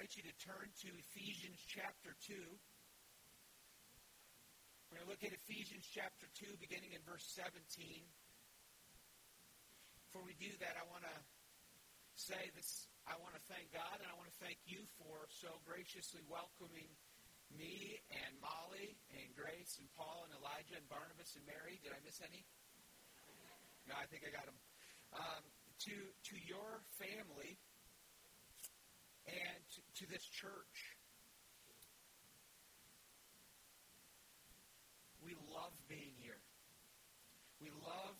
invite you to turn to Ephesians chapter 2. We're going to look at Ephesians chapter 2, beginning in verse 17. Before we do that, I want to say this. I want to thank God and I want to thank you for so graciously welcoming me and Molly and Grace and Paul and Elijah and Barnabas and Mary. Did I miss any? No, I think I got them. Um, to to your family and to, this church. We love being here. We love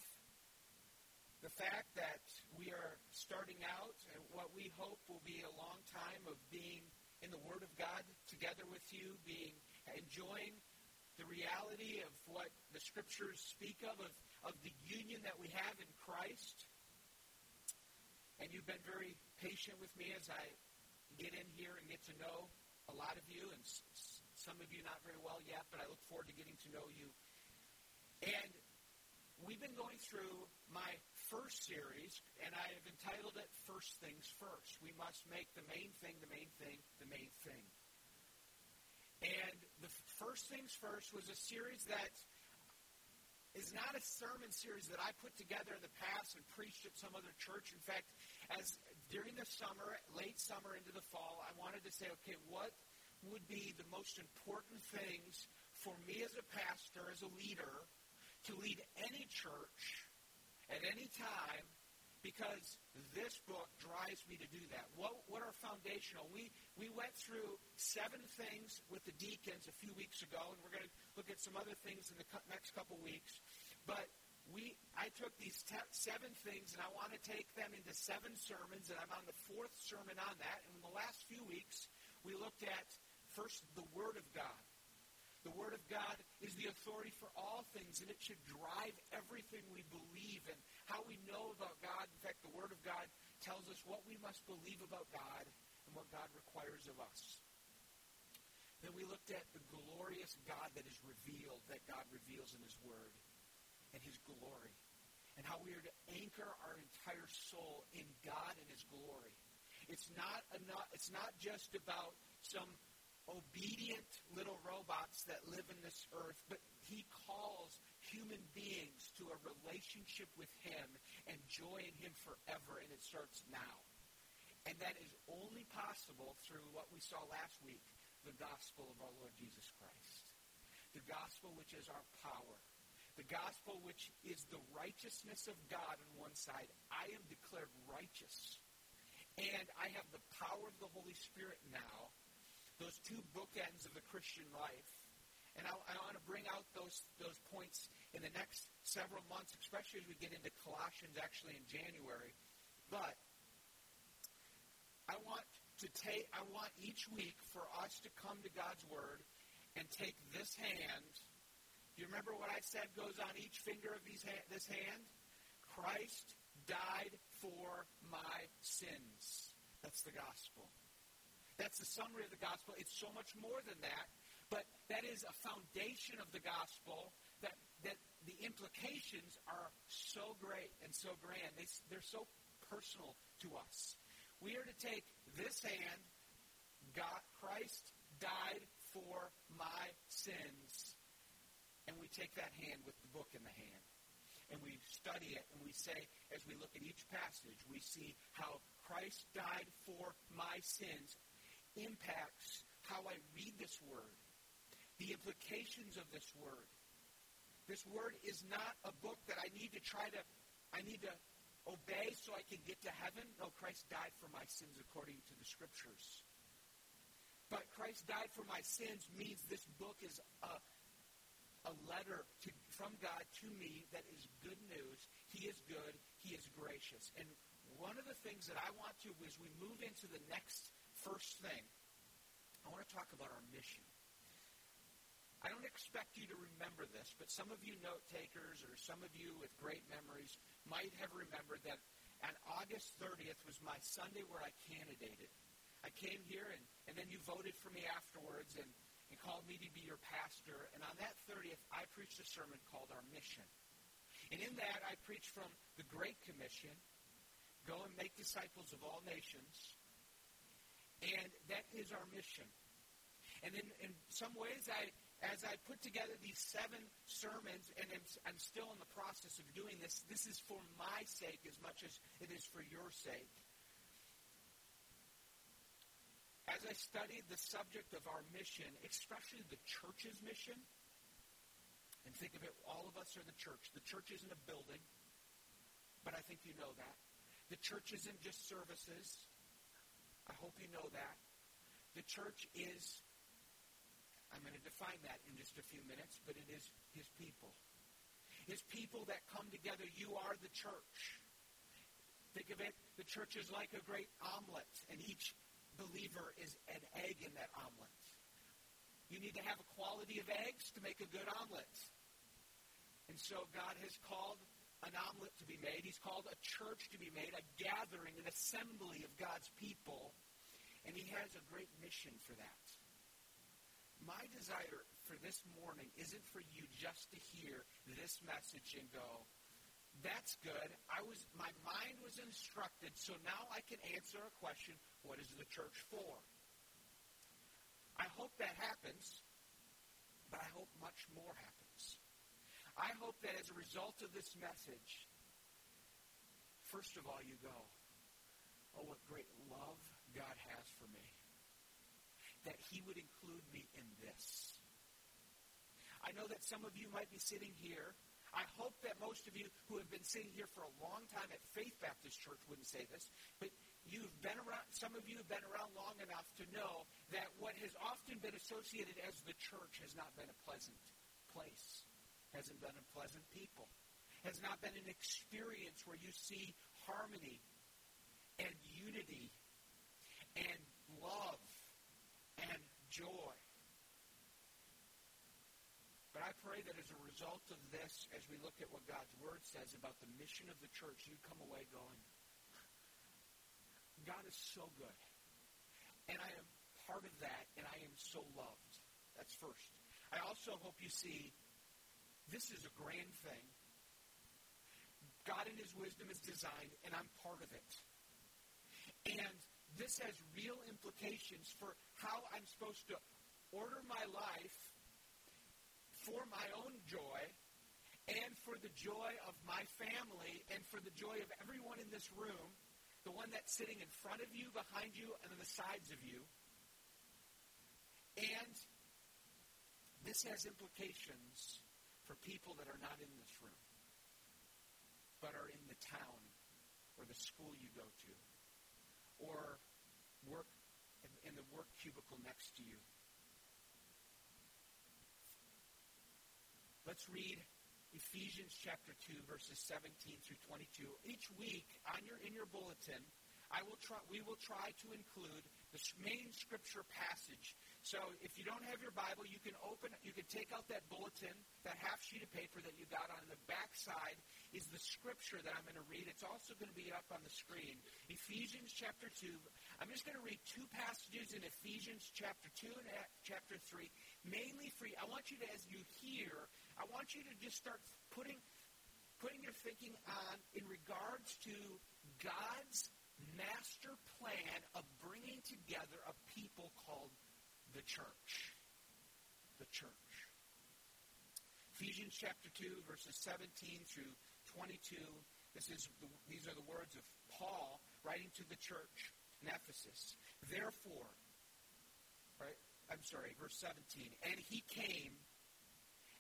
the fact that we are starting out and what we hope will be a long time of being in the Word of God together with you, being enjoying the reality of what the Scriptures speak of, of, of the union that we have in Christ. And you've been very patient with me as I get in here and get to know a lot of you, and some of you not very well yet, but I look forward to getting to know you. And we've been going through my first series, and I have entitled it First Things First. We must make the main thing the main thing the main thing. And the First Things First was a series that is not a sermon series that I put together in the past and preached at some other church. In fact, as during the summer, late summer into the fall, I wanted to say, okay, what would be the most important things for me as a pastor, as a leader, to lead any church at any time because this book drives me to do that. What, what are foundational? We, we went through seven things with the deacons a few weeks ago, and we're going to look at some other things in the next couple weeks. But we, I took these te- seven things, and I want to take them into seven sermons, and I'm on the fourth sermon on that. And in the last few weeks, we looked at first the Word of God. The Word of God is the authority for all things, and it should drive everything we believe and how we know about God. In fact, the Word of God tells us what we must believe about God and what God requires of us. Then we looked at the glorious God that is revealed, that God reveals in His Word, and His glory, and how we are to anchor our entire soul in God and His glory. It's not enough, it's not just about some obedient little robots that live in this earth, but he calls human beings to a relationship with him and joy in him forever, and it starts now. And that is only possible through what we saw last week, the gospel of our Lord Jesus Christ. The gospel which is our power. The gospel which is the righteousness of God on one side. I am declared righteous. And I have the power of the Holy Spirit now those two bookends of the Christian life. And I, I want to bring out those, those points in the next several months, especially as we get into Colossians actually in January. But I want to take, I want each week for us to come to God's Word and take this hand. You remember what I said goes on each finger of these ha- this hand? Christ died for my sins. That's the gospel. That's the summary of the gospel. It's so much more than that. But that is a foundation of the gospel that, that the implications are so great and so grand. They, they're so personal to us. We are to take this hand, God, Christ died for my sins, and we take that hand with the book in the hand. And we study it, and we say, as we look at each passage, we see how Christ died for my sins impacts how I read this word, the implications of this word. This word is not a book that I need to try to, I need to obey so I can get to heaven. No, Christ died for my sins according to the scriptures. But Christ died for my sins means this book is a, a letter to, from God to me that is good news. He is good. He is gracious. And one of the things that I want to, as we move into the next First thing, I want to talk about our mission. I don't expect you to remember this, but some of you note takers or some of you with great memories might have remembered that on August 30th was my Sunday where I candidated. I came here and, and then you voted for me afterwards and, and called me to be your pastor. And on that 30th, I preached a sermon called Our Mission. And in that, I preached from the Great Commission go and make disciples of all nations and that is our mission? And in, in some ways, I, as I put together these seven sermons, and I'm, I'm still in the process of doing this, this is for my sake as much as it is for your sake. As I studied the subject of our mission, especially the church's mission, and think of it, all of us are the church. The church isn't a building, but I think you know that. The church isn't just services. I hope you know that. The church is, I'm going to define that in just a few minutes, but it is his people. His people that come together. You are the church. Think of it, the church is like a great omelet, and each believer is an egg in that omelet. You need to have a quality of eggs to make a good omelet. And so God has called an omelet to be made. He's called a church to be made, a gathering, an assembly of God's people. And he has a great mission for that. My desire for this morning isn't for you just to hear this message and go, that's good. I was my mind was instructed, so now I can answer a question, what is the church for? I hope that happens, but I hope much more happens. I hope that as a result of this message, first of all, you go, oh, what great love God has for me. That He would include me in this. I know that some of you might be sitting here. I hope that most of you who have been sitting here for a long time at Faith Baptist Church wouldn't say this, but you've been around, some of you have been around long enough to know that what has often been associated as the church has not been a pleasant place, hasn't been a pleasant people, has not been an experience where you see harmony and unity and love and joy. But I pray that as a result of this, as we look at what God's Word says about the mission of the church, you come away going, God is so good. And I am part of that, and I am so loved. That's first. I also hope you see this is a grand thing. God in his wisdom is designed, and I'm part of it. And this has real implications for how I'm supposed to order my life for my own joy and for the joy of my family and for the joy of everyone in this room the one that's sitting in front of you, behind you, and on the sides of you. And this has implications for people that are not in this room, but are in the town or the school you go to, or work in the work cubicle next to you. Let's read Ephesians chapter 2, verses 17 through 22. Each week on your, in your bulletin, I will try, we will try to include the main scripture passage. So if you don't have your Bible, you can open, you can take out that bulletin, that half sheet of paper that you got on the back side is the scripture that I'm going to read. It's also going to be up on the screen. Ephesians chapter 2. I'm just going to read two passages in Ephesians chapter 2 and uh, chapter 3, mainly for you. I want you to, as you hear, I want you to just start putting, putting your thinking on in regards to God's master plan of bringing together a people called the church. The church. Ephesians chapter 2, verses 17 through 22. This is the, these are the words of Paul writing to the church in Ephesus. Therefore, right, I'm sorry, verse 17. And he came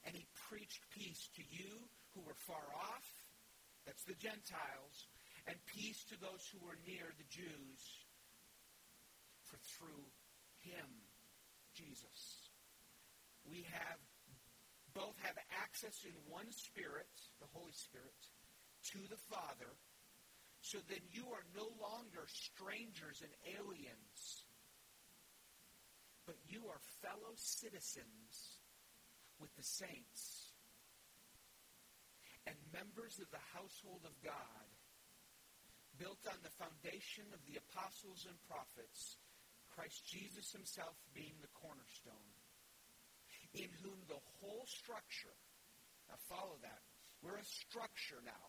and he preached peace to you who were far off, that's the Gentiles, and peace to those who were near, the Jews. For through him, Jesus, we have both have access in one spirit, the Holy Spirit, to the Father, so then you are no longer strangers and aliens, but you are fellow citizens with the saints and members of the household of God, built on the foundation of the apostles and prophets, Christ Jesus himself being the cornerstone, in whom the whole structure, now follow that, we're a structure now.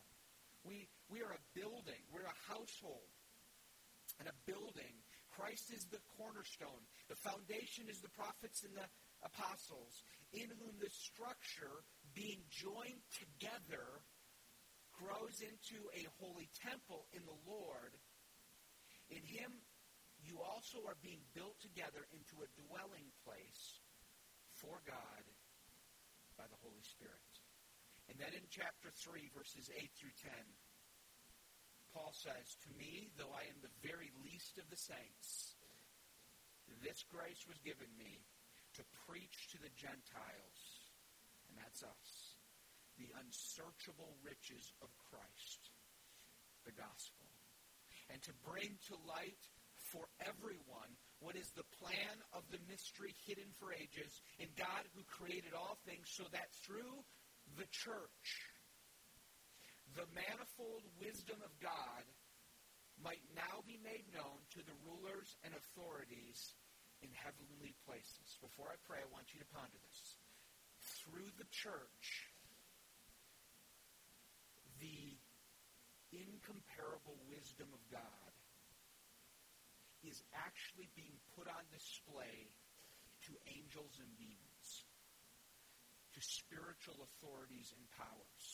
We, we are a building, we're a household, and a building Christ is the cornerstone. The foundation is the prophets and the apostles, in whom the structure, being joined together, grows into a holy temple in the Lord. In him, you also are being built together into a dwelling place for God by the Holy Spirit. And then in chapter 3, verses 8 through 10, Paul says, To me, though I am the very least of the saints, this grace was given me to preach to the Gentiles, and that's us, the unsearchable riches of Christ, the gospel, and to bring to light for everyone what is the plan of the mystery hidden for ages in God who created all things so that through the church, the manifold wisdom of God might now be made known to the rulers and authorities in heavenly places. Before I pray, I want you to ponder this. Through the church, the incomparable wisdom of God is actually being put on display to angels and demons to spiritual authorities and powers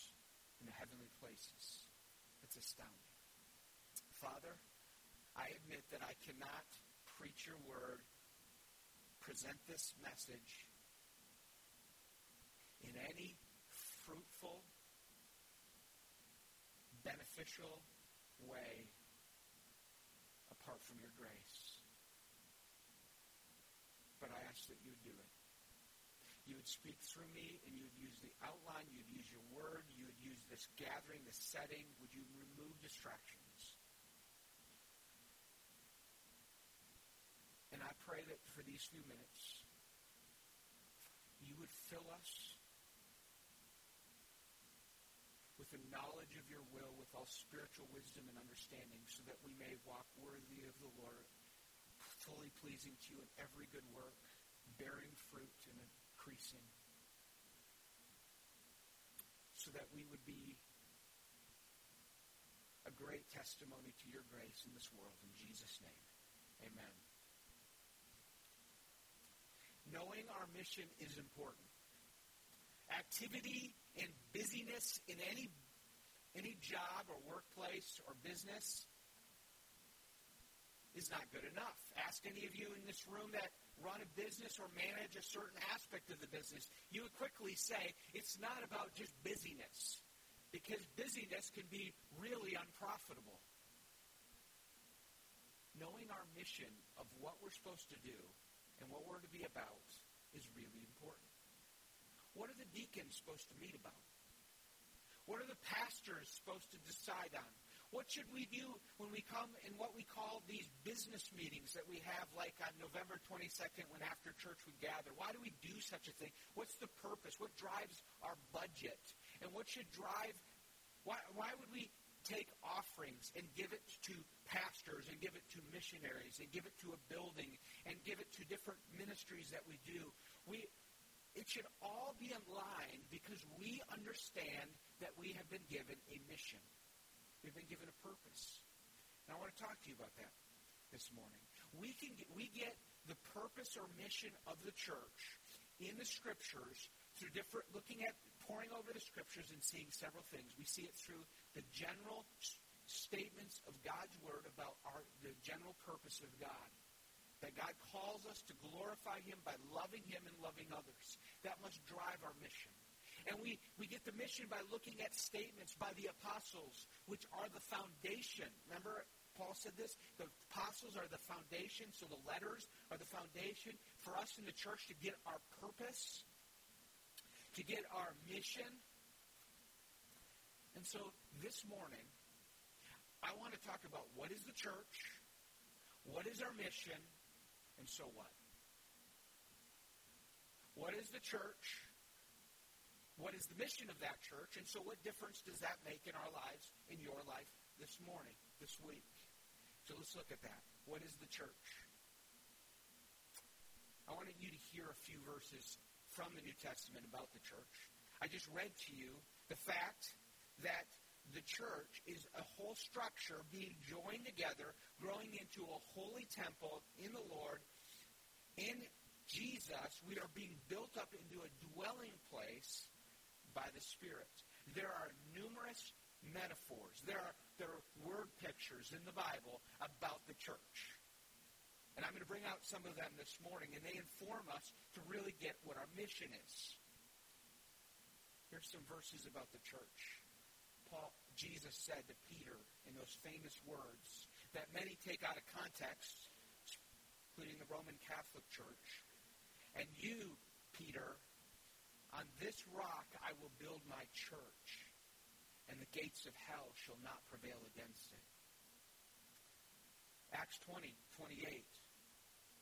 in the heavenly places. It's astounding. Father, I admit that I cannot preach your word, present this message in any fruitful, beneficial way apart from your grace. But I ask that you do it you would speak through me and you would use the outline, you'd use your word, you would use this gathering, this setting. Would you remove distractions? And I pray that for these few minutes, you would fill us with the knowledge of your will, with all spiritual wisdom and understanding, so that we may walk worthy of the Lord, fully pleasing to you in every good work, bearing fruit and increasing so that we would be a great testimony to your grace in this world. In Jesus' name, amen. Knowing our mission is important. Activity and busyness in any, any job or workplace or business is not good enough. Ask any of you in this room that run a business or manage a certain aspect of the business, you would quickly say it's not about just busyness, because busyness can be really unprofitable. Knowing our mission of what we're supposed to do and what we're to be about is really important. What are the deacons supposed to meet about? What are the pastors supposed to decide on? What should we do when we come in what we call these business meetings that we have, like on November 22nd when after church we gather? Why do we do such a thing? What's the purpose? What drives our budget? And what should drive, why, why would we take offerings and give it to pastors and give it to missionaries and give it to a building and give it to different ministries that we do? We, it should all be in line because we understand that we have been given a mission. We've been given a purpose. And I want to talk to you about that this morning. We can get, we get the purpose or mission of the church in the scriptures through different looking at poring over the scriptures and seeing several things. We see it through the general statements of God's word about our the general purpose of God. That God calls us to glorify him by loving him and loving others. That must drive our mission. And we, we get the mission by looking at statements by the apostles, which are the foundation. Remember, Paul said this? The apostles are the foundation, so the letters are the foundation for us in the church to get our purpose, to get our mission. And so this morning, I want to talk about what is the church, what is our mission, and so what? What is the church? What is the mission of that church? And so, what difference does that make in our lives, in your life this morning, this week? So, let's look at that. What is the church? I wanted you to hear a few verses from the New Testament about the church. I just read to you the fact that the church is a whole structure being joined together, growing into a holy temple in the Lord. In Jesus, we are being built up into a dwelling place by the Spirit. There are numerous metaphors, there are, there are word pictures in the Bible about the church. And I'm going to bring out some of them this morning, and they inform us to really get what our mission is. Here's some verses about the church. Paul, Jesus said to Peter in those famous words that many take out of context, including the Roman Catholic Church. And you, Peter, on this rock I will build my church, and the gates of hell shall not prevail against it. Acts 20, 28.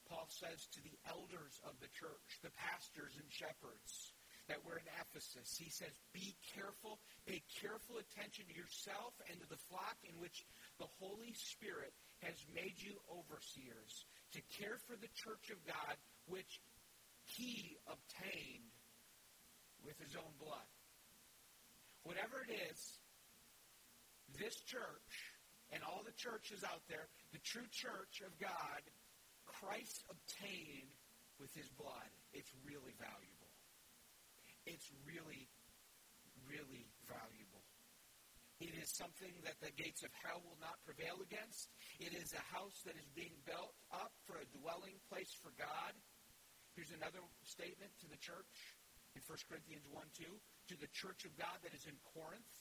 Paul says to the elders of the church, the pastors and shepherds that were in Ephesus, he says, Be careful, pay careful attention to yourself and to the flock in which the Holy Spirit has made you overseers, to care for the church of God, which he obtained with his own blood. Whatever it is, this church and all the churches out there, the true church of God Christ obtained with his blood, it's really valuable. It's really, really valuable. It is something that the gates of hell will not prevail against. It is a house that is being built up for a dwelling place for God. Here's another statement to the church in 1 Corinthians 1 2 to the church of God that is in Corinth.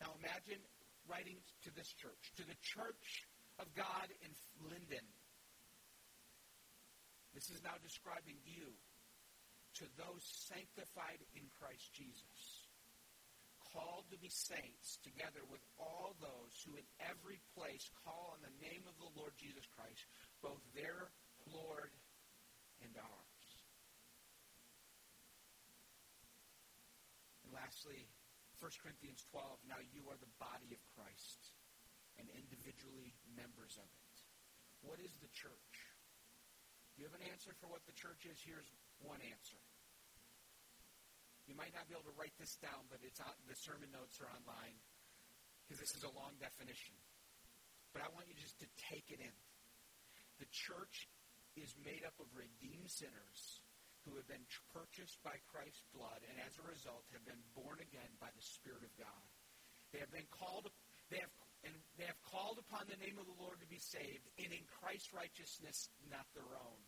Now imagine writing to this church, to the church of God in Linden, this is now describing you to those sanctified in Christ Jesus, called to be saints together with all those who in every place call on the name of the Lord Jesus Christ, both their Lord and ours. And lastly, 1 Corinthians 12, now you are the body of Christ and individually members of it. What is the church? you have an answer for what the church is? Here's one answer. You might not be able to write this down, but it's on, the sermon notes are online because this is a long definition. But I want you just to take it in. The church is made up of redeemed sinners who have been purchased by Christ's blood and as a result have been born again by the Spirit of God. They have been called, they have, and they have called upon the name of the Lord to be saved, and in Christ's righteousness, not their own.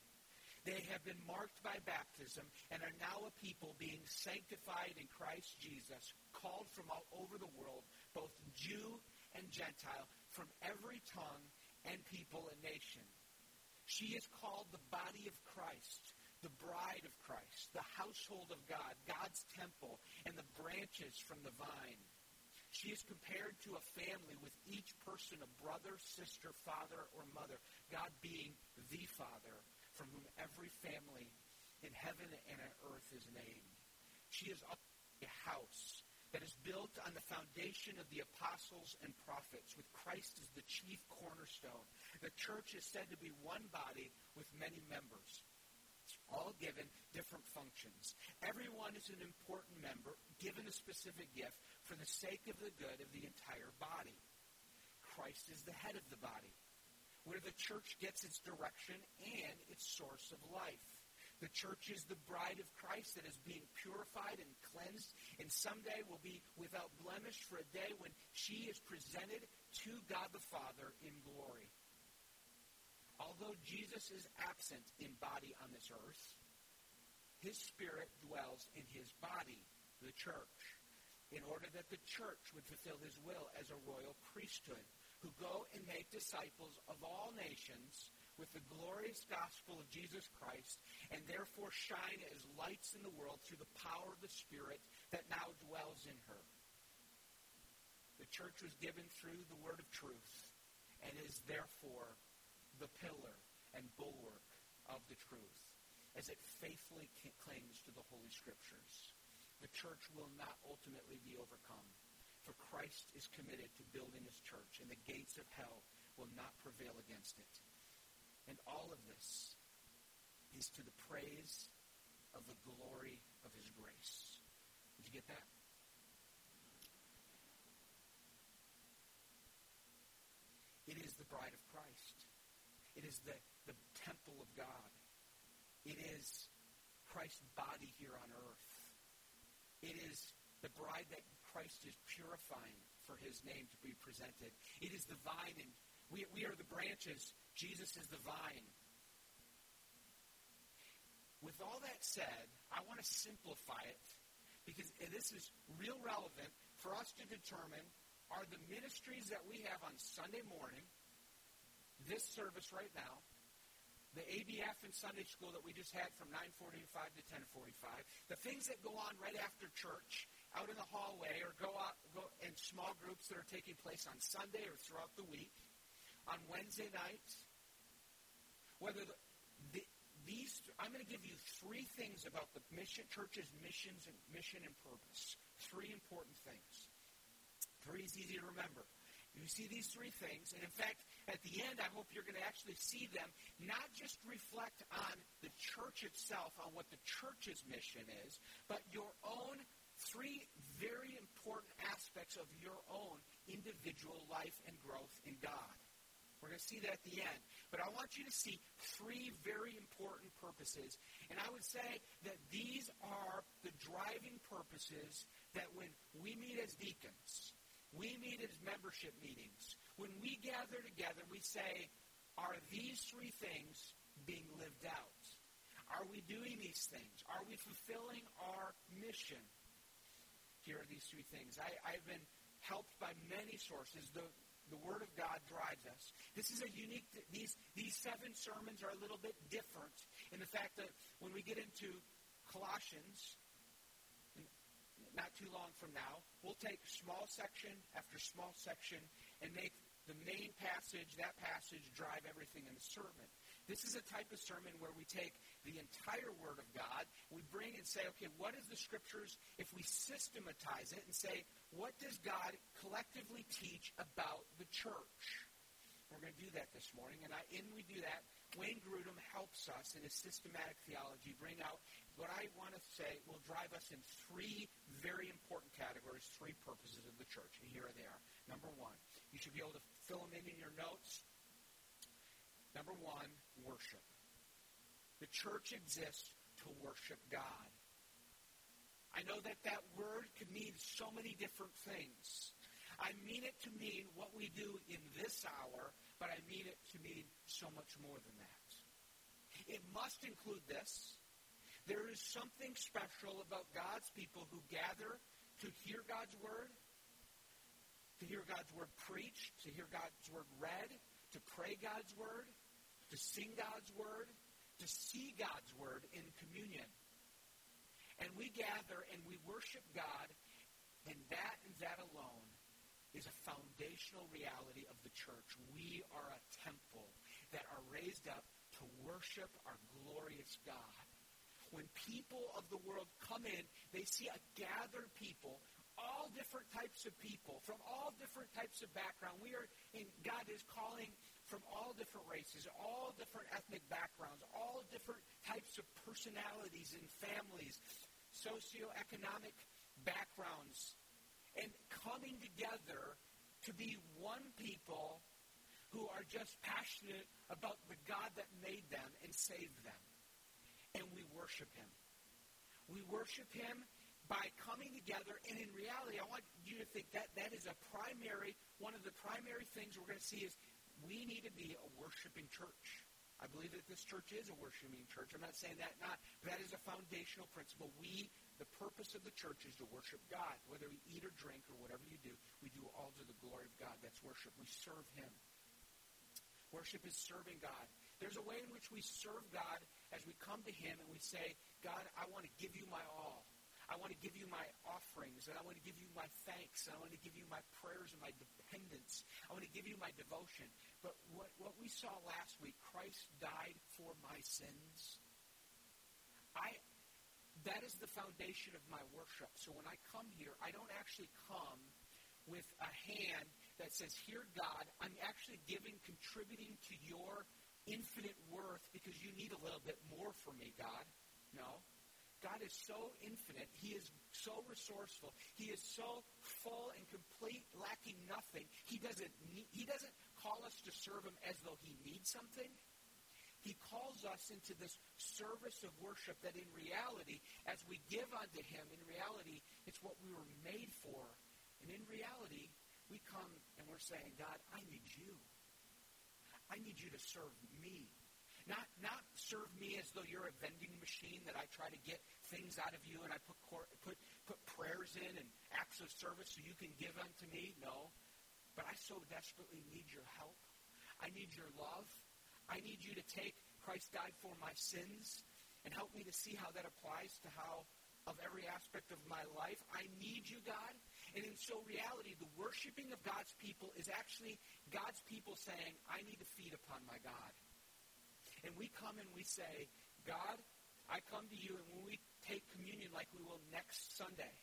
They have been marked by baptism and are now a people being sanctified in Christ Jesus, called from all over the world, both Jew and Gentile, from every tongue and people and nation. She is called the body of Christ, the bride of Christ, the household of God, God's temple, and the branches from the vine. She is compared to a family with each person a brother, sister, father, or mother, God being the Father from whom every family in heaven and on earth is named. She is a house that is built on the foundation of the apostles and prophets, with Christ as the chief cornerstone. The church is said to be one body with many members, all given different functions. Everyone is an important member, given a specific gift for the sake of the good of the entire body. Christ is the head of the body where the church gets its direction and its source of life. The church is the bride of Christ that is being purified and cleansed, and someday will be without blemish for a day when she is presented to God the Father in glory. Although Jesus is absent in body on this earth, his spirit dwells in his body, the church, in order that the church would fulfill his will as a royal priesthood who go and make disciples of all nations with the glorious gospel of Jesus Christ, and therefore shine as lights in the world through the power of the Spirit that now dwells in her. The church was given through the word of truth and is therefore the pillar and bulwark of the truth as it faithfully clings to the Holy Scriptures. The church will not ultimately be overcome for Christ is committed to building his church, and the gates of hell will not prevail against it. And all of this is to the praise of the glory of his grace. Did you get that? It is the bride of Christ. It is the, the temple of God. It is Christ's body here on earth. It is the bride that Christ is purifying for his name to be presented. It is the vine, and we, we are the branches. Jesus is the vine. With all that said, I want to simplify it because this is real relevant for us to determine are the ministries that we have on Sunday morning, this service right now, the ABF and Sunday school that we just had from 9:45 to 10:45, the things that go on right after church, out in the hallway, or go out go in small groups that are taking place on Sunday or throughout the week, on Wednesday nights, whether the, the, these, I'm going to give you three things about the mission, church's missions and mission and purpose. Three important things. Three is easy to remember. You see these three things, and in fact, at the end, I hope you're going to actually see them not just reflect on the church itself, on what the church's mission is, but your own three very important aspects of your own individual life and growth in God. We're going to see that at the end. But I want you to see three very important purposes. And I would say that these are the driving purposes that when we meet as deacons, we meet as membership meetings. When we gather together, we say, are these three things being lived out? Are we doing these things? Are we fulfilling our mission? Here are these three things. I, I've been helped by many sources. The, the Word of God drives us. This is a unique, these, these seven sermons are a little bit different in the fact that when we get into Colossians, not too long from now, we'll take small section after small section and make the main passage, that passage, drive everything in the sermon. This is a type of sermon where we take the entire Word of God, we bring and say, okay, what is the Scriptures? If we systematize it and say, what does God collectively teach about the church? We're going to do that this morning, and in we do that, Wayne Grudem helps us in his systematic theology bring out what I want to say will drive us in three very important categories, three purposes of the church. And here they are. Number one, you should be able to fill them in in your notes. Number one, worship. The church exists to worship God. I know that that word could mean so many different things. I mean it to mean what we do in this hour, but I mean it to mean so much more than that. It must include this. There is something special about God's people who gather to hear God's word, to hear God's word preached, to hear God's word read, to pray God's word, to sing God's word, to see God's word in communion. And we gather and we worship God, and that and that alone is a foundational reality of the church. We are a temple that are raised up to worship our glorious God. When people of the world come in, they see a gathered people all different types of people from all different types of background. We are in God is calling from all different races, all different ethnic backgrounds, all different types of personalities and families, socioeconomic backgrounds, and coming together to be one people who are just passionate about the God that made them and saved them. And we worship Him. We worship Him by coming together, and in reality, I want you to think that that is a primary, one of the primary things we're going to see is we need to be a worshiping church. I believe that this church is a worshiping church. I'm not saying that not. That is a foundational principle. We, the purpose of the church is to worship God. Whether we eat or drink or whatever you do, we do all to the glory of God. That's worship. We serve Him. Worship is serving God. There's a way in which we serve God as we come to Him and we say, God, I want to give you my all. I want to give you my offerings, and I want to give you my thanks, and I want to give you my prayers and my dependence. I want to give you my devotion. But what, what we saw last week, Christ died for my sins. I that is the foundation of my worship. So when I come here, I don't actually come with a hand that says, Here, God, I'm actually giving, contributing to your infinite worth because you need a little bit more from me, God. No. God is so infinite. He is so resourceful. He is so full and complete, lacking nothing. He doesn't need, he doesn't call us to serve him as though he needs something. He calls us into this service of worship that in reality, as we give unto him, in reality, it's what we were made for. And in reality, we come and we're saying, God, I need you. I need you to serve me. Not, not serve me as though you're a vending machine that I try to get things out of you and I put, put, put prayers in and acts of service so you can give unto me. No. But I so desperately need your help. I need your love. I need you to take Christ died for my sins and help me to see how that applies to how of every aspect of my life. I need you, God. And in so reality, the worshiping of God's people is actually God's people saying, I need to feed upon my God. And we come and we say, God, I come to you, and when we take communion like we will next Sunday,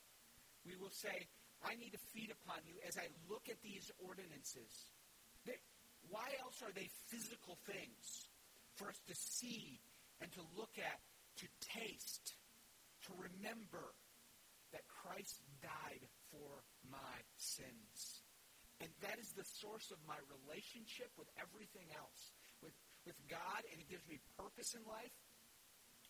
we will say, I need to feed upon you as I look at these ordinances. They, why else are they physical things for us to see and to look at, to taste, to remember that Christ died for my sins? And that is the source of my relationship with everything else with God and it gives me purpose in life,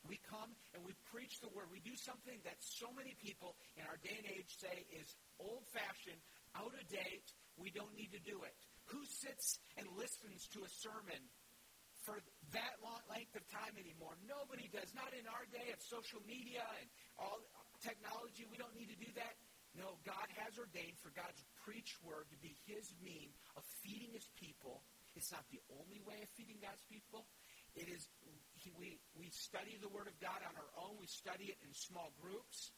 we come and we preach the word. We do something that so many people in our day and age say is old fashioned, out of date. We don't need to do it. Who sits and listens to a sermon for that long length of time anymore? Nobody does. Not in our day of social media and all technology. We don't need to do that. No, God has ordained for God's preached word to be his mean of feeding his people it's not the only way of feeding God's people. It is we we study the Word of God on our own. We study it in small groups.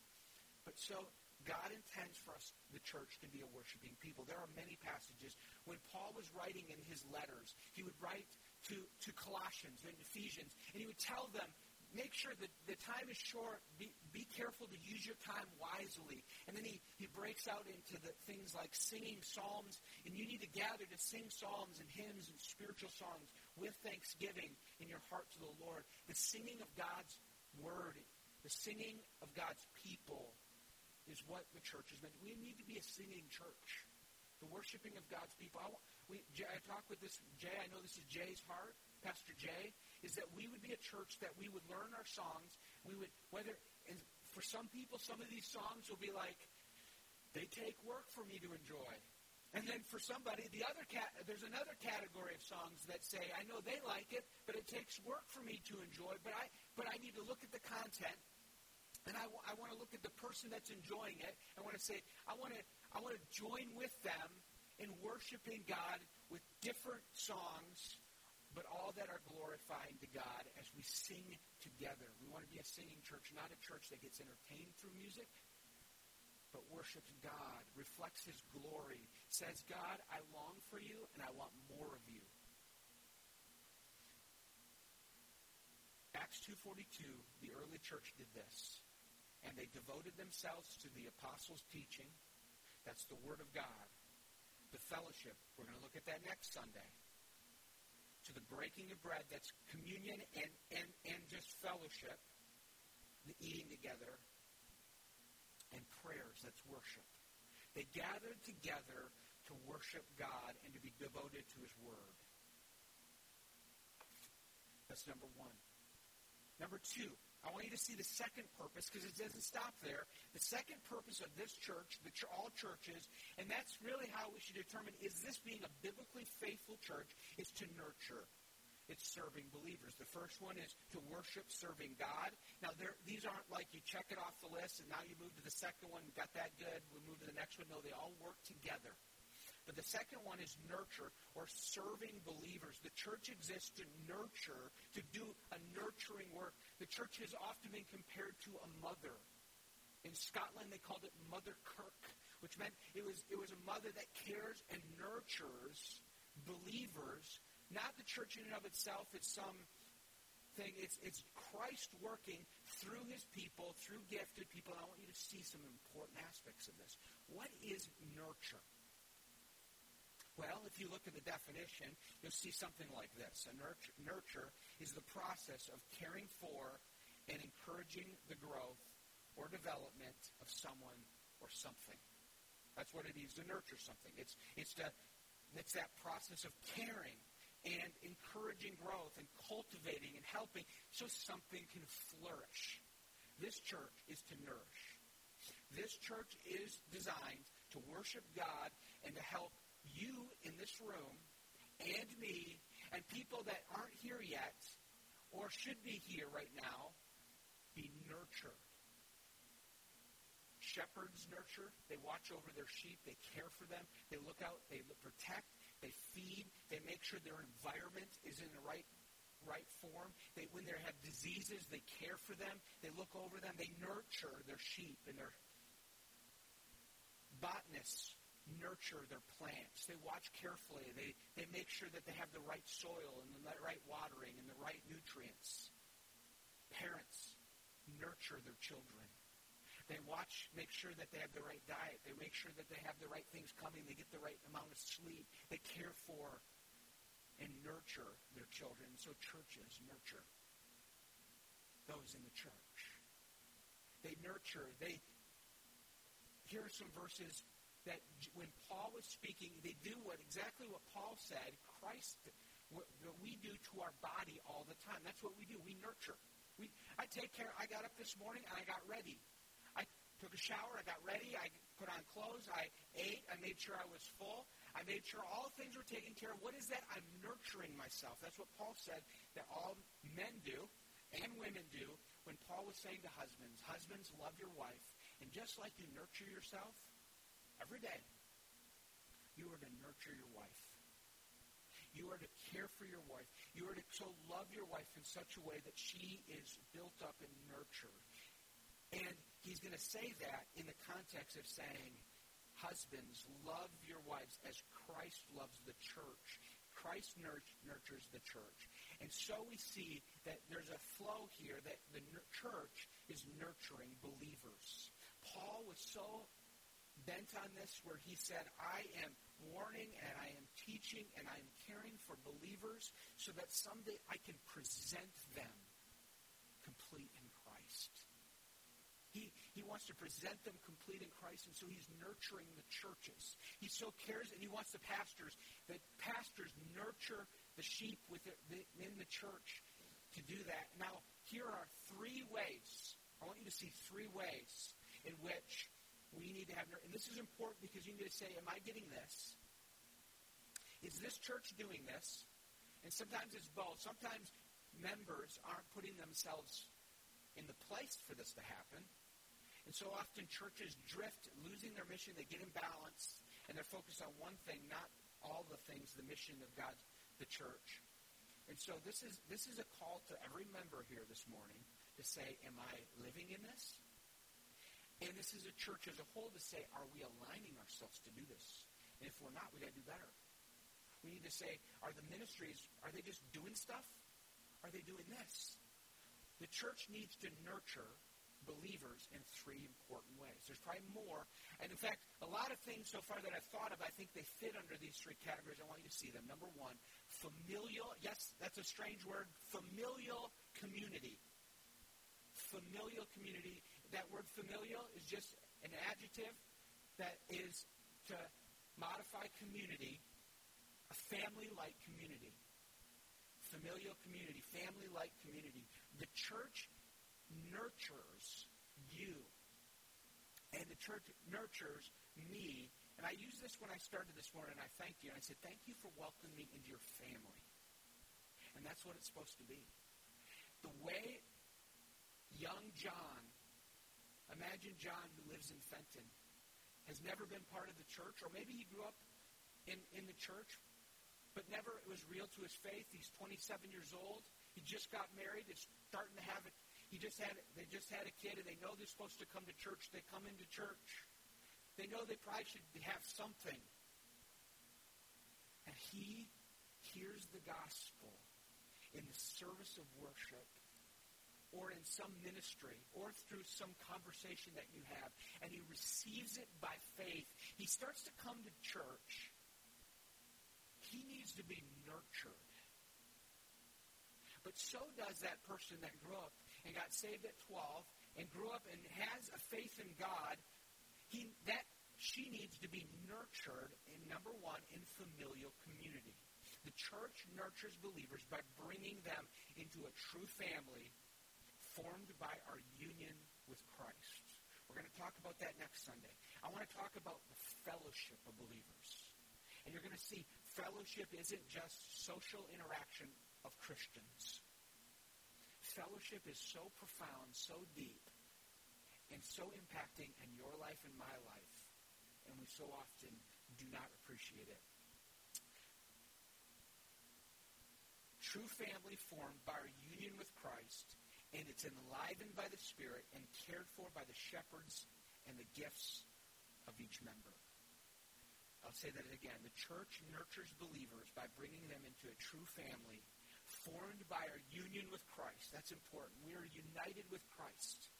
But so God intends for us, the church, to be a worshiping people. There are many passages. When Paul was writing in his letters, he would write to, to Colossians and Ephesians, and he would tell them, make sure that the time is short. Be, be careful to use your time wisely. And then he, he breaks out into the things like singing psalms. And you need to gather to sing psalms and hymns and spiritual songs with thanksgiving in your heart to the Lord. The singing of God's word, the singing of God's people is what the church is meant. We need to be a singing church. The worshiping of God's people. I, we, I talk with this Jay. I know this is Jay's heart, Pastor Jay is that we would be a church that we would learn our songs. We would, whether, and for some people, some of these songs will be like, they take work for me to enjoy. And then for somebody, the other cat, there's another category of songs that say, I know they like it, but it takes work for me to enjoy. But I, but I need to look at the content, and I, I want to look at the person that's enjoying it. I want to say, I want to, I want to join with them in worshiping God with different songs but all that are glorifying to God as we sing together. We want to be a singing church, not a church that gets entertained through music, but worships God, reflects His glory, says, God, I long for you and I want more of you. Acts 2.42, the early church did this. And they devoted themselves to the apostles' teaching. That's the Word of God. The fellowship. We're going to look at that next Sunday to the breaking of bread, that's communion and, and, and just fellowship, the eating together, and prayers, that's worship. They gathered together to worship God and to be devoted to His Word. That's number one. Number two, I want you to see the second purpose because it doesn't stop there. The second purpose of this church, the ch- all churches, and that's really how we should determine is this being a biblically faithful church, is to nurture. It's serving believers. The first one is to worship, serving God. Now, these aren't like you check it off the list and now you move to the second one, got that good, we move to the next one. No, they all work together. But the second one is nurture or serving believers. The church exists to nurture, to do a nurturing work. The church has often been compared to a mother. In Scotland, they called it Mother Kirk, which meant it was, it was a mother that cares and nurtures believers. Not the church in and of itself. It's some thing. It's, it's Christ working through his people, through gifted people. And I want you to see some important aspects of this. What is nurture? Well, if you look at the definition, you'll see something like this. A nurture, nurture is the process of caring for and encouraging the growth or development of someone or something. That's what it means to nurture something. It's, it's to It's that process of caring and encouraging growth and cultivating and helping so something can flourish. This church is to nourish. This church is designed to worship God and to help you in this room and me and people that aren't here yet or should be here right now be nurtured. Shepherds nurture. They watch over their sheep. They care for them. They look out. They protect. They feed. They make sure their environment is in the right right form. They, when they have diseases, they care for them. They look over them. They nurture their sheep and their botanists nurture their plants. They watch carefully. They, they make sure that they have the right soil and the right watering and the right nutrients. Parents nurture their children. They watch, make sure that they have the right diet. They make sure that they have the right things coming. They get the right amount of sleep. They care for and nurture their children. So churches nurture those in the church. They nurture. They here are some verses that when Paul was speaking, they do what exactly what Paul said. Christ, what, we do to our body all the time. That's what we do. We nurture. We, I take care. I got up this morning and I got ready. I took a shower. I got ready. I put on clothes. I ate. I made sure I was full. I made sure all things were taken care of. What is that? I'm nurturing myself. That's what Paul said that all men do and women do when Paul was saying to husbands, husbands, love your wife. And just like you nurture yourself, every day, you are to nurture your wife. You are to care for your wife. You are to so love your wife in such a way that she is built up and nurtured. And he's going to say that in the context of saying, husbands, love your wives as Christ loves the church. Christ nurtures the church. And so we see that there's a flow here that the church is nurturing believers. Paul was so bent on this where he said, I am warning and I am teaching and I am caring for believers so that someday I can present them complete in Christ. He, he wants to present them complete in Christ, and so he's nurturing the churches. He so cares, and he wants the pastors, that pastors nurture the sheep within the church to do that. Now, here are three ways. I want you to see three ways in which we need to have, and this is important because you need to say, Am I getting this? Is this church doing this? And sometimes it's both. Sometimes members aren't putting themselves in the place for this to happen. And so often churches drift, losing their mission, they get imbalanced, and they're focused on one thing, not all the things, the mission of God, the church. And so this is this is a call to every member here this morning to say, Am I living in this? And this is a church as a whole to say, are we aligning ourselves to do this? And if we're not, we got to do better. We need to say, are the ministries, are they just doing stuff? Are they doing this? The church needs to nurture believers in three important ways. There's probably more. And in fact, a lot of things so far that I've thought of, I think they fit under these three categories. I want you to see them. Number one, familial. Yes, that's a strange word. Familial community. Familial community that word familial is just an adjective that is to modify community, a family-like community. Familial community, family-like community. The church nurtures you. And the church nurtures me. And I used this when I started this morning. I thanked you. And I said, thank you for welcoming me into your family. And that's what it's supposed to be. The way young John Imagine John, who lives in Fenton, has never been part of the church, or maybe he grew up in, in the church, but never it was real to his faith. He's 27 years old. He just got married. Is starting to have it. He just had they just had a kid, and they know they're supposed to come to church. They come into church. They know they probably should have something. And he hears the gospel in the service of worship or in some ministry or through some conversation that you have, and he receives it by faith, he starts to come to church. He needs to be nurtured. But so does that person that grew up and got saved at 12 and grew up and has a faith in God. He, that she needs to be nurtured, in number one, in familial community. The church nurtures believers by bringing them into a true family formed by our union with Christ. We're going to talk about that next Sunday. I want to talk about the fellowship of believers. And you're going to see fellowship isn't just social interaction of Christians. Fellowship is so profound, so deep, and so impacting in your life and my life, and we so often do not appreciate it. True family formed by our union with Christ, and it's enlivened by the Spirit and cared for by the shepherds and the gifts of each member. I'll say that again. The church nurtures believers by bringing them into a true family formed by our union with Christ. That's important. We are united with Christ.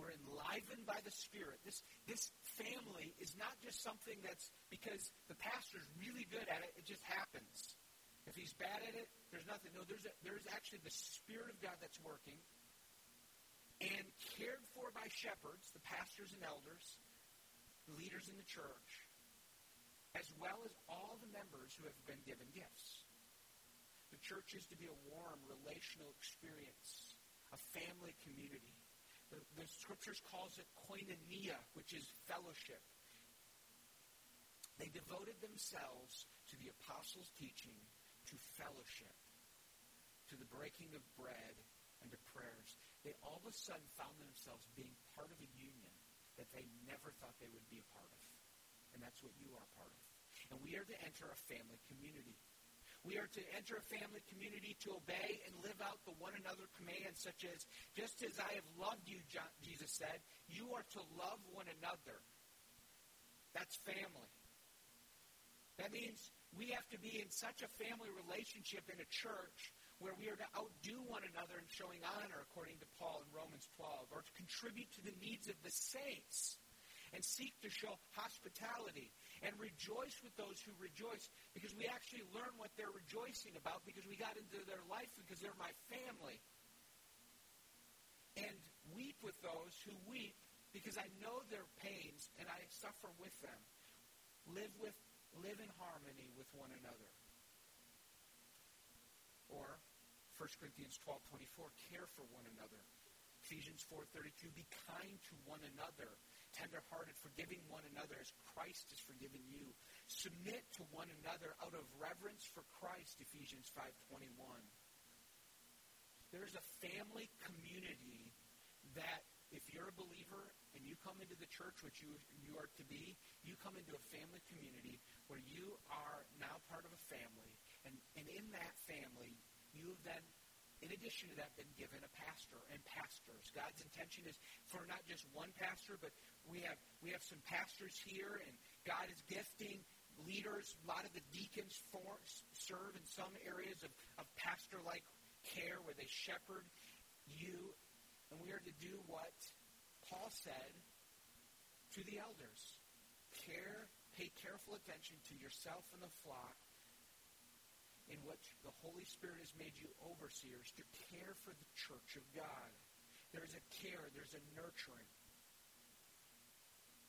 We're enlivened by the Spirit. This, this family is not just something that's because the pastor's really good at it, it just happens. If he's bad at it, there's nothing. No, there's, a, there's actually the Spirit of God that's working and cared for by shepherds, the pastors and elders, leaders in the church, as well as all the members who have been given gifts. The church is to be a warm, relational experience, a family community. The, the scriptures calls it koinonia, which is fellowship. They devoted themselves to the apostles' teaching, to fellowship, to the breaking of bread, and to prayers. They all of a sudden found themselves being part of a union that they never thought they would be a part of. And that's what you are part of. And we are to enter a family community. We are to enter a family community to obey and live out the one another commands, such as, just as I have loved you, Jesus said, you are to love one another. That's family. That means we have to be in such a family relationship in a church where we are to outdo one another in showing honor, according to Paul in Romans 12, or to contribute to the needs of the saints and seek to show hospitality and rejoice with those who rejoice because we actually learn what they're rejoicing about because we got into their life because they're my family. And weep with those who weep because I know their pains and I suffer with them. Live with live in harmony with one another. Or 1 Corinthians 12:24 care for one another. Ephesians 4:32 be kind to one another tenderhearted, forgiving one another as Christ has forgiven you. Submit to one another out of reverence for Christ, Ephesians 5.21. There's a family community that if you're a believer and you come into the church, which you, you are to be, you come into a family community where you are now part of a family. And, and in that family, you have then in addition to that, been given a pastor and pastors. God's intention is for not just one pastor, but we have we have some pastors here, and God is gifting leaders. A lot of the deacons for, serve in some areas of, of pastor-like care where they shepherd you, and we are to do what Paul said to the elders: care, pay careful attention to yourself and the flock in which the Holy Spirit has made you overseers to care for the church of God. There's a care, there's a nurturing.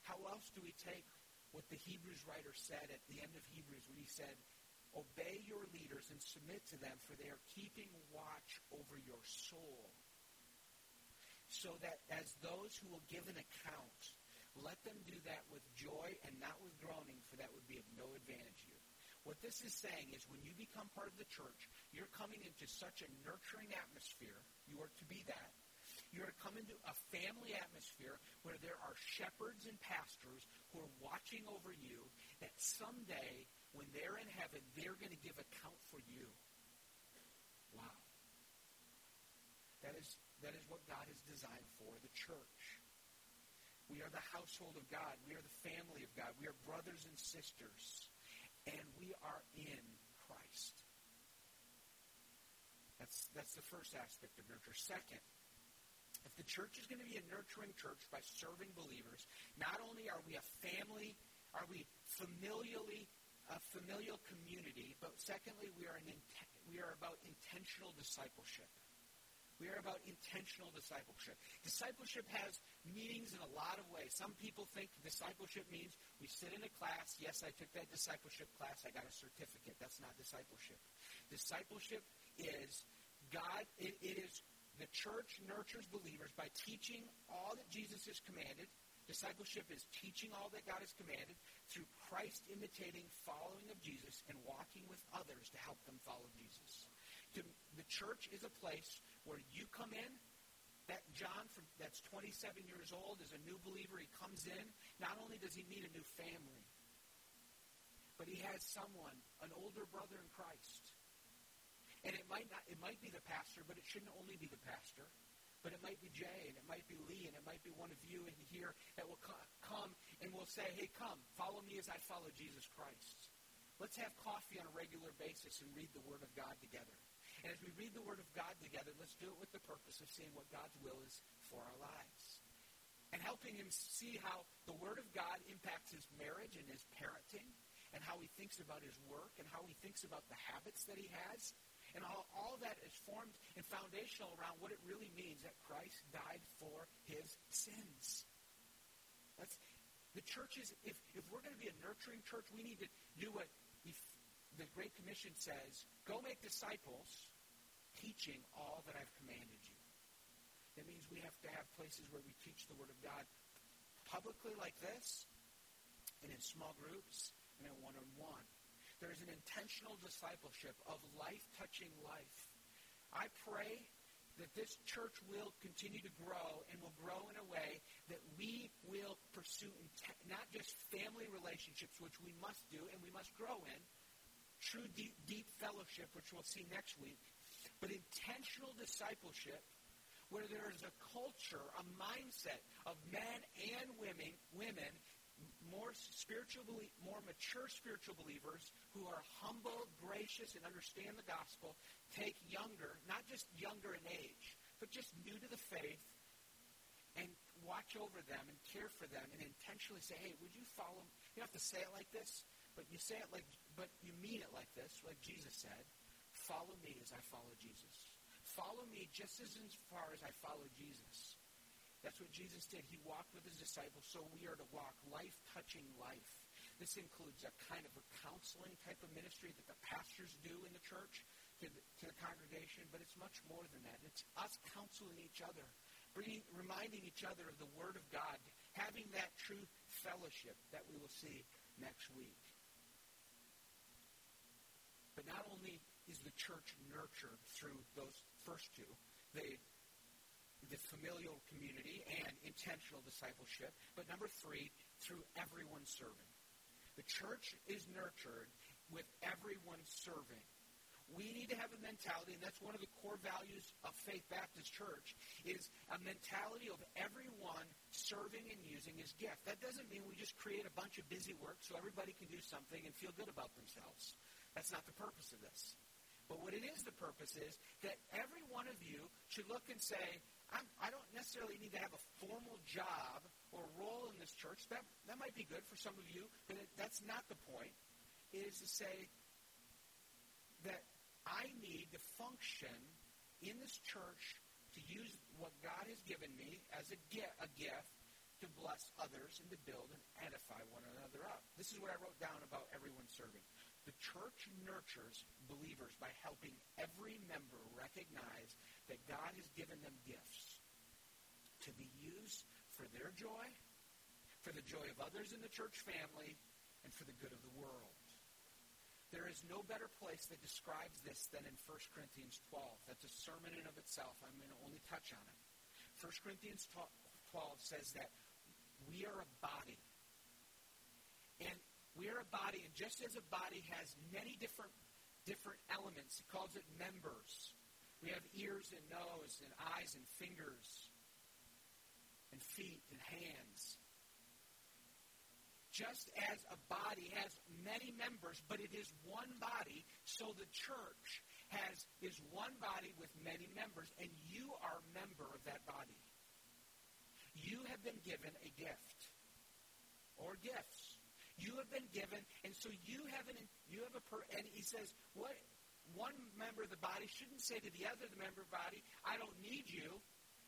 How else do we take what the Hebrews writer said at the end of Hebrews when he said, Obey your leaders and submit to them, for they are keeping watch over your soul. So that as those who will give an account, let them do that with joy and not with groaning, for that would be of no advantage to you. What this is saying is when you become part of the church, you're coming into such a nurturing atmosphere. You are to be that. You're to come into a family atmosphere where there are shepherds and pastors who are watching over you that someday, when they're in heaven, they're going to give account for you. Wow. That is, that is what God has designed for the church. We are the household of God. We are the family of God. We are brothers and sisters and we are in Christ. That's, that's the first aspect of nurture. Second, if the church is going to be a nurturing church by serving believers, not only are we a family, are we familially a familial community, but secondly, we are an we are about intentional discipleship. We are about intentional discipleship. Discipleship has meanings in a lot of ways. Some people think discipleship means we sit in a class. Yes, I took that discipleship class. I got a certificate. That's not discipleship. Discipleship is God, it, it is the church nurtures believers by teaching all that Jesus has commanded. Discipleship is teaching all that God has commanded through Christ imitating following of Jesus and walking with others to help them follow Jesus. To, the church is a place where you come in. That John, from, that's 27 years old, is a new believer. He comes in. Not only does he meet a new family, but he has someone, an older brother in Christ. And it might not, it might be the pastor, but it shouldn't only be the pastor. But it might be Jay, and it might be Lee, and it might be one of you in here that will come and will say, hey, come, follow me as I follow Jesus Christ. Let's have coffee on a regular basis and read the Word of God together. And as we read the Word of God together, let's do it with the purpose of seeing what God's will is for our lives. And helping him see how the Word of God impacts his marriage and his parenting, and how he thinks about his work, and how he thinks about the habits that he has. And all, all that is formed and foundational around what it really means that Christ died for his sins. That's, the church is, if, if we're going to be a nurturing church, we need to do what the Great Commission says, go make disciples teaching all that I've commanded you. That means we have to have places where we teach the Word of God publicly like this, and in small groups, and in one-on-one. There is an intentional discipleship of life-touching life. I pray that this church will continue to grow and will grow in a way that we will pursue not just family relationships, which we must do and we must grow in, true deep, deep fellowship, which we'll see next week, but intentional discipleship where there is a culture, a mindset of men and women, women more spiritual, more mature spiritual believers who are humble, gracious, and understand the gospel, take younger, not just younger in age, but just new to the faith, and watch over them and care for them and intentionally say, hey, would you follow? You don't have to say it like this, but you say it like, but you mean it like this, like Jesus said. Follow me as I follow Jesus. Follow me just as far as I follow Jesus. That's what Jesus did. He walked with his disciples, so we are to walk life-touching life. This includes a kind of a counseling type of ministry that the pastors do in the church to the, to the congregation, but it's much more than that. It's us counseling each other, bringing, reminding each other of the Word of God, having that true fellowship that we will see next week. But not only is the church nurtured through those first two, the, the familial community and intentional discipleship, but number three, through everyone serving. The church is nurtured with everyone serving. We need to have a mentality, and that's one of the core values of Faith Baptist Church, is a mentality of everyone serving and using his gift. That doesn't mean we just create a bunch of busy work so everybody can do something and feel good about themselves. That's not the purpose of this. But what it is the purpose is that every one of you should look and say, I'm, I do not necessarily need to have a formal job or role in this church. That, that might be good for some of you, but it, that's not the point. It is to say that I need to function in this church to use what God has given me as a gift, a gift to bless others and to build and edify one another up. This is what I wrote down about everyone serving. The church nurtures believers by helping every member recognize that God has given them gifts to be used for their joy, for the joy of others in the church family, and for the good of the world. There is no better place that describes this than in 1 Corinthians 12. That's a sermon in of itself. I'm going to only touch on it. 1 Corinthians 12 says that we are a body. And we are a body, and just as a body has many different different elements, he calls it members. We have ears and nose and eyes and fingers and feet and hands. Just as a body has many members, but it is one body, so the church has is one body with many members, and you are a member of that body. You have been given a gift or gifts. You have been given, and so you have an you have a per, and he says what one member of the body shouldn't say to the other the member of the body, I don't need you.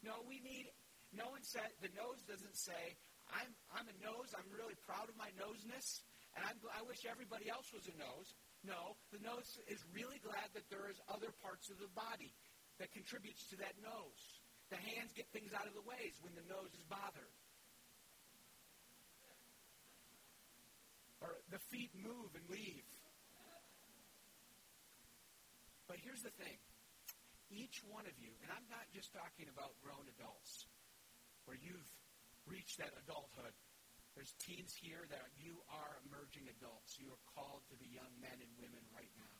No, we need, no one said, the nose doesn't say, I'm, I'm a nose, I'm really proud of my noseness, and I'm, I wish everybody else was a nose. No, the nose is really glad that there is other parts of the body that contributes to that nose. The hands get things out of the ways when the nose is bothered. Or the feet move and leave. But here's the thing. Each one of you, and I'm not just talking about grown adults, where you've reached that adulthood. There's teens here that you are emerging adults. You are called to be young men and women right now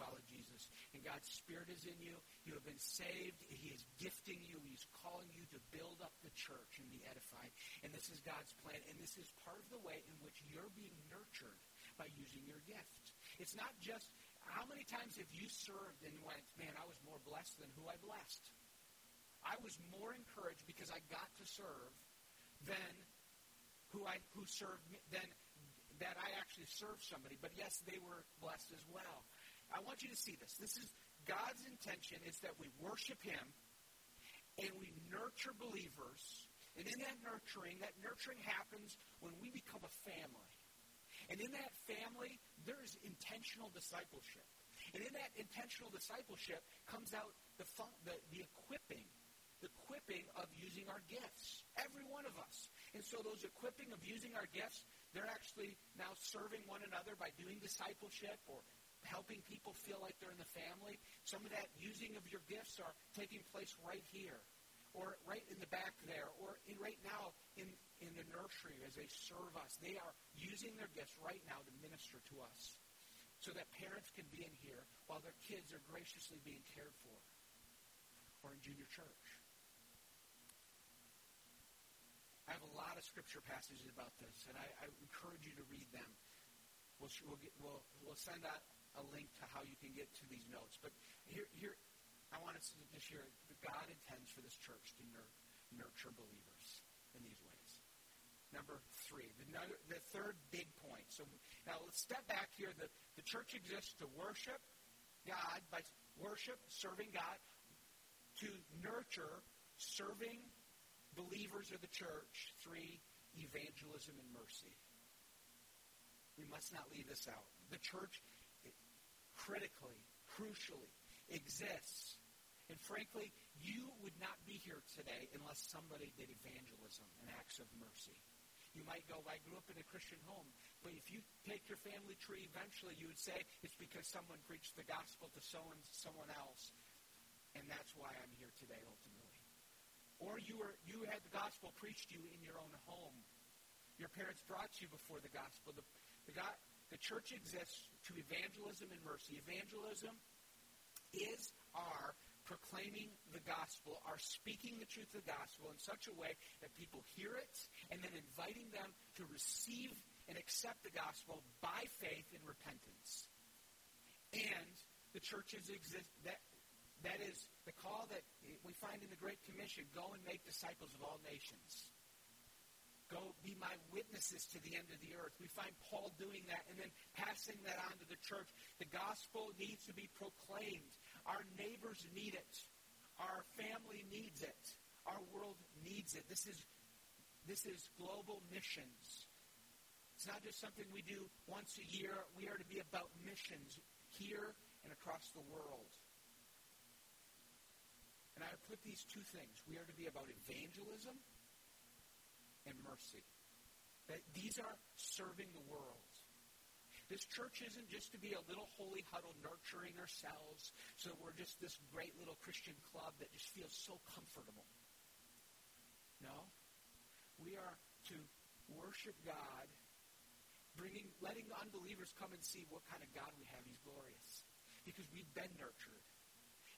follow Jesus. And God's Spirit is in you. You have been saved. He is gifting you. He's calling you to build up the church and be edified. And this is God's plan. And this is part of the way in which you're being nurtured by using your gift. It's not just how many times have you served and went, man, I was more blessed than who I blessed? I was more encouraged because I got to serve than who I who served me, than that I actually served somebody. But yes, they were blessed as well. I want you to see this. This is God's intention is that we worship Him and we nurture believers. And in that nurturing, that nurturing happens when we become a family. And in that family, there's intentional discipleship. And in that intentional discipleship comes out the, fun, the, the equipping, the equipping of using our gifts. Every one of us. And so those equipping of using our gifts, they're actually now serving one another by doing discipleship or helping people feel like they're in the family. Some of that using of your gifts are taking place right here or right in the back there, or in, right now in, in the nursery as they serve us. They are using their gifts right now to minister to us so that parents can be in here while their kids are graciously being cared for or in junior church. I have a lot of scripture passages about this, and I, I encourage you to read them. We'll, we'll, get, we'll, we'll send out a link to how you can get to these notes. But here, here I want us to just hear that God intends for this church to nurture believers in these ways. Number three, the, the third big point. So now let's step back here. The, the church exists to worship God by worship, serving God, to nurture, serving believers of the church. Three, evangelism and mercy. We must not leave this out. The church critically, crucially, exists and frankly, you would not be here today unless somebody did evangelism and acts of mercy. You might go, I grew up in a Christian home. But if you take your family tree, eventually you would say it's because someone preached the gospel to someone, someone else. And that's why I'm here today, ultimately. Or you, were, you had the gospel preached to you in your own home. Your parents brought you before the gospel. The, the, God, the church exists to evangelism and mercy. Evangelism is our proclaiming the gospel, are speaking the truth of the gospel in such a way that people hear it and then inviting them to receive and accept the gospel by faith and repentance. And the churches exist that that is the call that we find in the Great Commission, go and make disciples of all nations. Go be my witnesses to the end of the earth. We find Paul doing that and then passing that on to the church. The gospel needs to be proclaimed. Our neighbors need it. Our family needs it. Our world needs it. This is, this is global missions. It's not just something we do once a year. We are to be about missions here and across the world. And I put these two things. We are to be about evangelism and mercy. That these are serving the world. This church isn't just to be a little holy huddle nurturing ourselves so we're just this great little Christian club that just feels so comfortable. No. We are to worship God, bringing, letting unbelievers come and see what kind of God we have. He's glorious. Because we've been nurtured.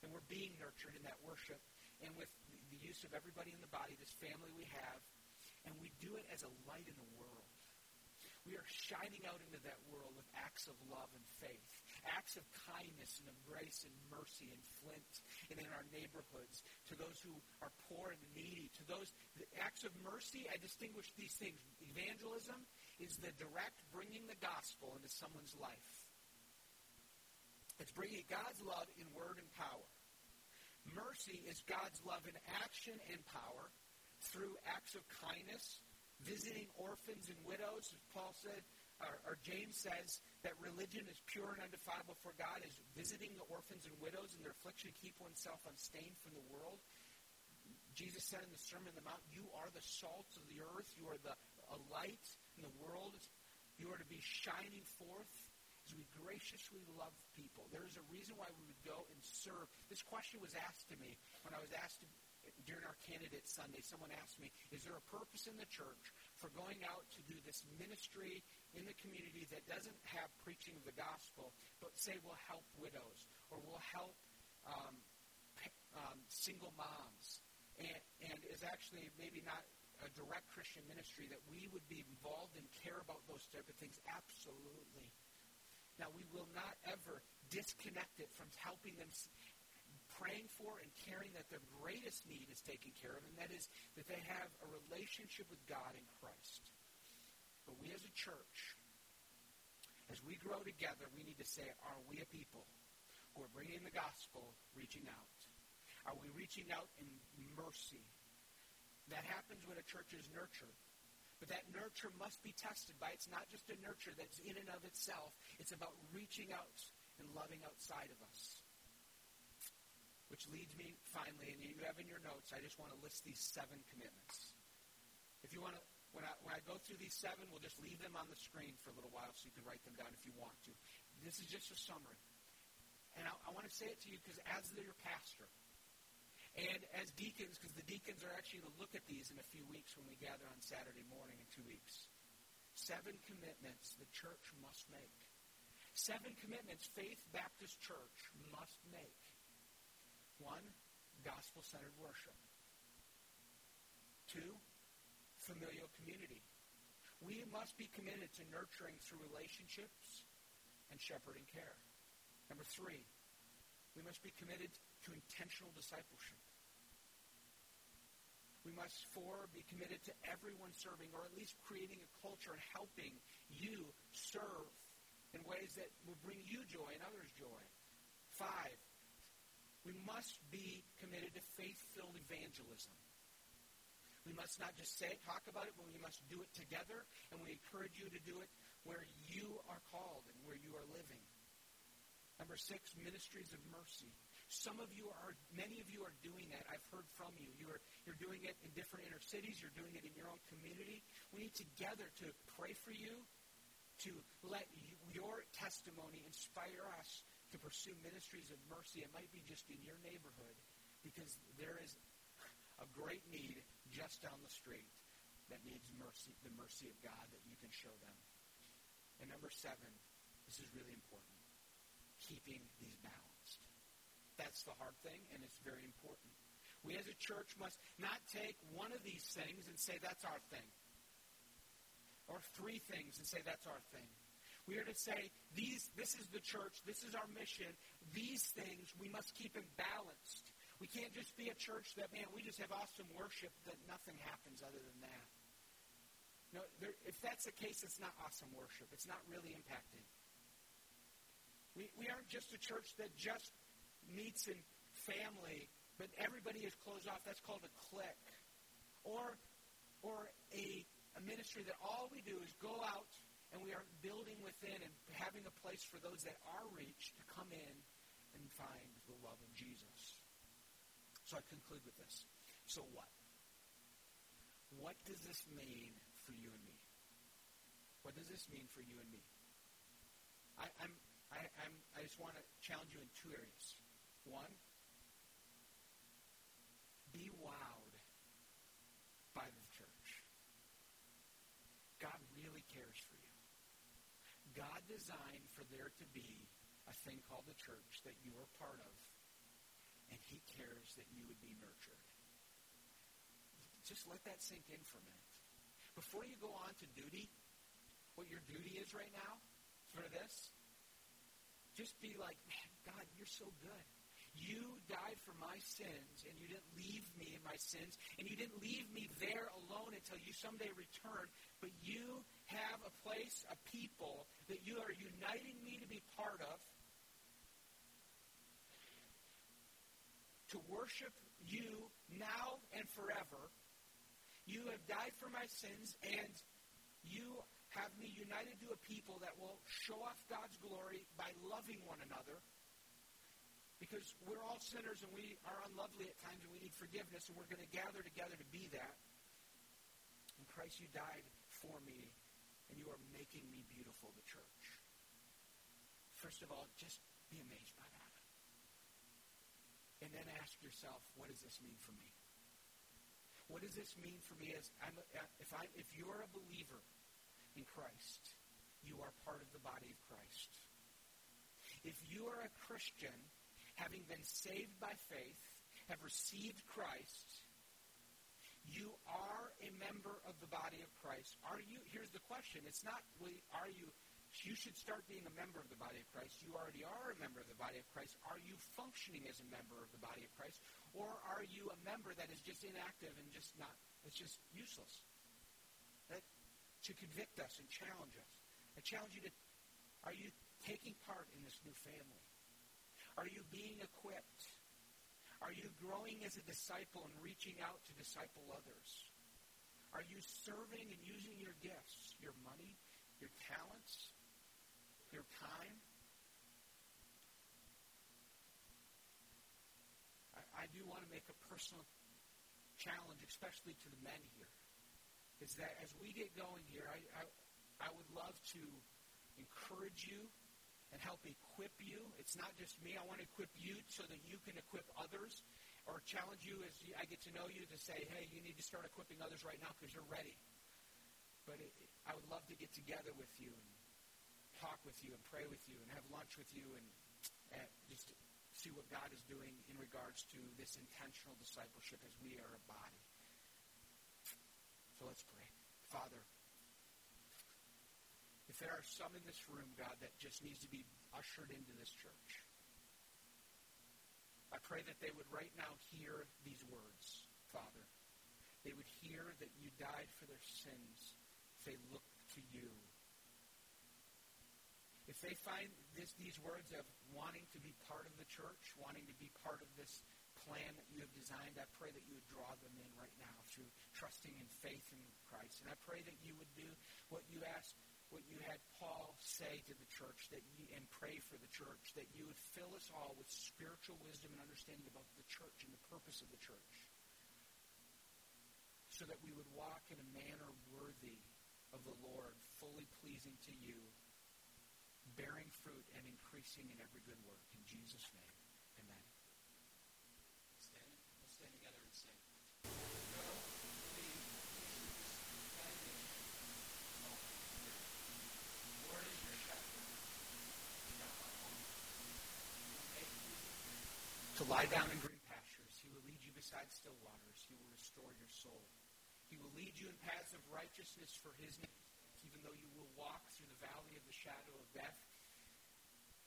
And we're being nurtured in that worship. And with the use of everybody in the body, this family we have. And we do it as a light in the world. We are shining out into that world with acts of love and faith, acts of kindness and of grace and mercy in Flint and in our neighborhoods, to those who are poor and needy, to those acts of mercy. I distinguish these things. Evangelism is the direct bringing the gospel into someone's life. It's bringing God's love in word and power. Mercy is God's love in action and power through acts of kindness, visiting orphans and widows, as Paul said, or, or, James says that religion is pure and undefiled before God, is visiting the orphans and widows in their affliction, to keep oneself unstained from the world. Jesus said in the Sermon on the Mount, You are the salt of the earth, you are the light in the world. You are to be shining forth as we graciously love people. There is a reason why we would go and serve. This question was asked to me when I was asked to, during our candidate Sunday. Someone asked me, Is there a purpose in the church for going out to do this ministry in the community that doesn't have preaching of the gospel, but say will help widows or will help um, um, single moms? And, and is actually maybe not a direct Christian ministry, that we would be involved and care about those type of things? Absolutely. Now, we will not ever disconnect it from helping them, praying for and caring that their greatest need is taken care of, and that is that they have a relationship with God in Christ. But we as a church, as we grow together, we need to say, are we a people who are bringing the gospel, reaching out? Are we reaching out in mercy? That happens when a church is nurtured. But that nurture must be tested by it's not just a nurture that's in and of itself. It's about reaching out and loving outside of us. Which leads me finally, and you have in your notes, I just want to list these seven commitments. If you want to, when I, when I go through these seven, we'll just leave them on the screen for a little while so you can write them down if you want to. This is just a summary. And I, I want to say it to you because as your pastor, and as deacons, because the deacons are actually going to look at these in a few weeks when we gather on Saturday morning in two weeks. Seven commitments the church must make. Seven commitments Faith Baptist Church must make. One, gospel centered worship. Two, familial community. We must be committed to nurturing through relationships and shepherding care. Number three, we must be committed to intentional discipleship. We must, four, be committed to everyone serving, or at least creating a culture and helping you serve in ways that will bring you joy and others joy. Five, we must be committed to faith-filled evangelism. We must not just say it, talk about it, but we must do it together, and we encourage you to do it where you are called and where you are living. Number six, ministries of mercy. Some of you are, many of you are doing that. I've heard from you. You're, you're doing it in different inner cities. You're doing it in your own community. We need together to pray for you, to let you, your testimony inspire us to pursue ministries of mercy. It might be just in your neighborhood because there is a great need just down the street that needs mercy, the mercy of God that you can show them. And number seven, this is really important, keeping these balanced. That's the hard thing, and it's very important. We as a church must not take one of these things and say that's our thing, or three things and say that's our thing. We are to say, these, this is the church, this is our mission, these things we must keep in balanced. We can't just be a church that, man, we just have awesome worship, that nothing happens other than that. No, there, if that's the case, it's not awesome worship. It's not really impacting. We, we aren't just a church that just meets in family, but everybody is closed off. That's called a clique. Or, or a, a ministry that all we do is go out and we are building within and having a place for those that are reached to come in and find the love of Jesus. So I conclude with this. So what? What does this mean for you and me? What does this mean for you and me? I, I'm, I, I'm, I just want to challenge you in two areas. One, be wowed by the church. God really cares for you. God designed for there to be a thing called the church that you are part of, and He cares that you would be nurtured. Just let that sink in for a minute. Before you go on to duty, what your duty is right now, for this, just be like, man, God, you're so good. You died for my sins, and you didn't leave me in my sins, and you didn't leave me there alone until you someday return, but you have a place, a people that you are uniting me to be part of to worship you now and forever. You have died for my sins, and you have me united to a people that will show off God's glory by loving one another. Because we're all sinners and we are unlovely at times and we need forgiveness, and we're going to gather together to be that. In Christ, you died for me, and you are making me beautiful, the church. First of all, just be amazed by that. And then ask yourself, what does this mean for me? What does this mean for me as I'm, if I if you're a believer in Christ, you are part of the body of Christ. If you are a Christian, having been saved by faith, have received Christ, you are a member of the body of Christ. Are you? Here's the question. It's not, are you you should start being a member of the body of Christ. You already are a member of the body of Christ. Are you functioning as a member of the body of Christ? Or are you a member that is just inactive and just not, it's just useless? That, to convict us and challenge us. I challenge you to, are you taking part in this new family? Are you being equipped? Are you growing as a disciple and reaching out to disciple others? Are you serving and using your gifts, your money, your talents, your time. I, I do want to make a personal challenge, especially to the men here, is that as we get going here, I, I, I would love to encourage you and help equip you. It's not just me. I want to equip you so that you can equip others or challenge you as I get to know you to say, hey, you need to start equipping others right now because you're ready. But it, I would love to get together with you and talk with you and pray with you and have lunch with you and, just see what God is doing in regards to this intentional discipleship as we are a body. So let's pray. Father, if there are some in this room, God, that just needs to be ushered into this church, I pray that they would right now hear these words, Father. They would hear that you died for their sins. If they look to you if they find this, these words of wanting to be part of the church, wanting to be part of this plan that you have designed, I pray that you would draw them in right now through trusting in faith in Christ. And I pray that you would do what you asked, what you had Paul say to the church, that you, and pray for the church, that you would fill us all with spiritual wisdom and understanding about the church and the purpose of the church, so that we would walk in a manner worthy of the Lord, fully pleasing to you bearing fruit and increasing in every good work. In Jesus' name, amen. Stand, let's stand together and sing. To lie down in green pastures. He will lead you beside still waters. He will restore your soul. He will lead you in paths of righteousness for his name even though you will walk through the valley of the shadow of death,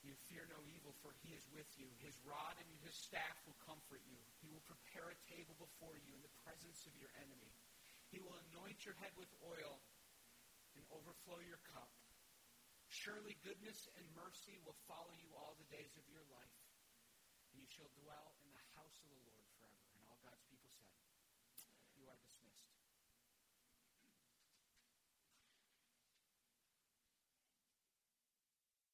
you fear no evil, for he is with you. His rod and his staff will comfort you. He will prepare a table before you in the presence of your enemy. He will anoint your head with oil and overflow your cup. Surely goodness and mercy will follow you all the days of your life, and you shall dwell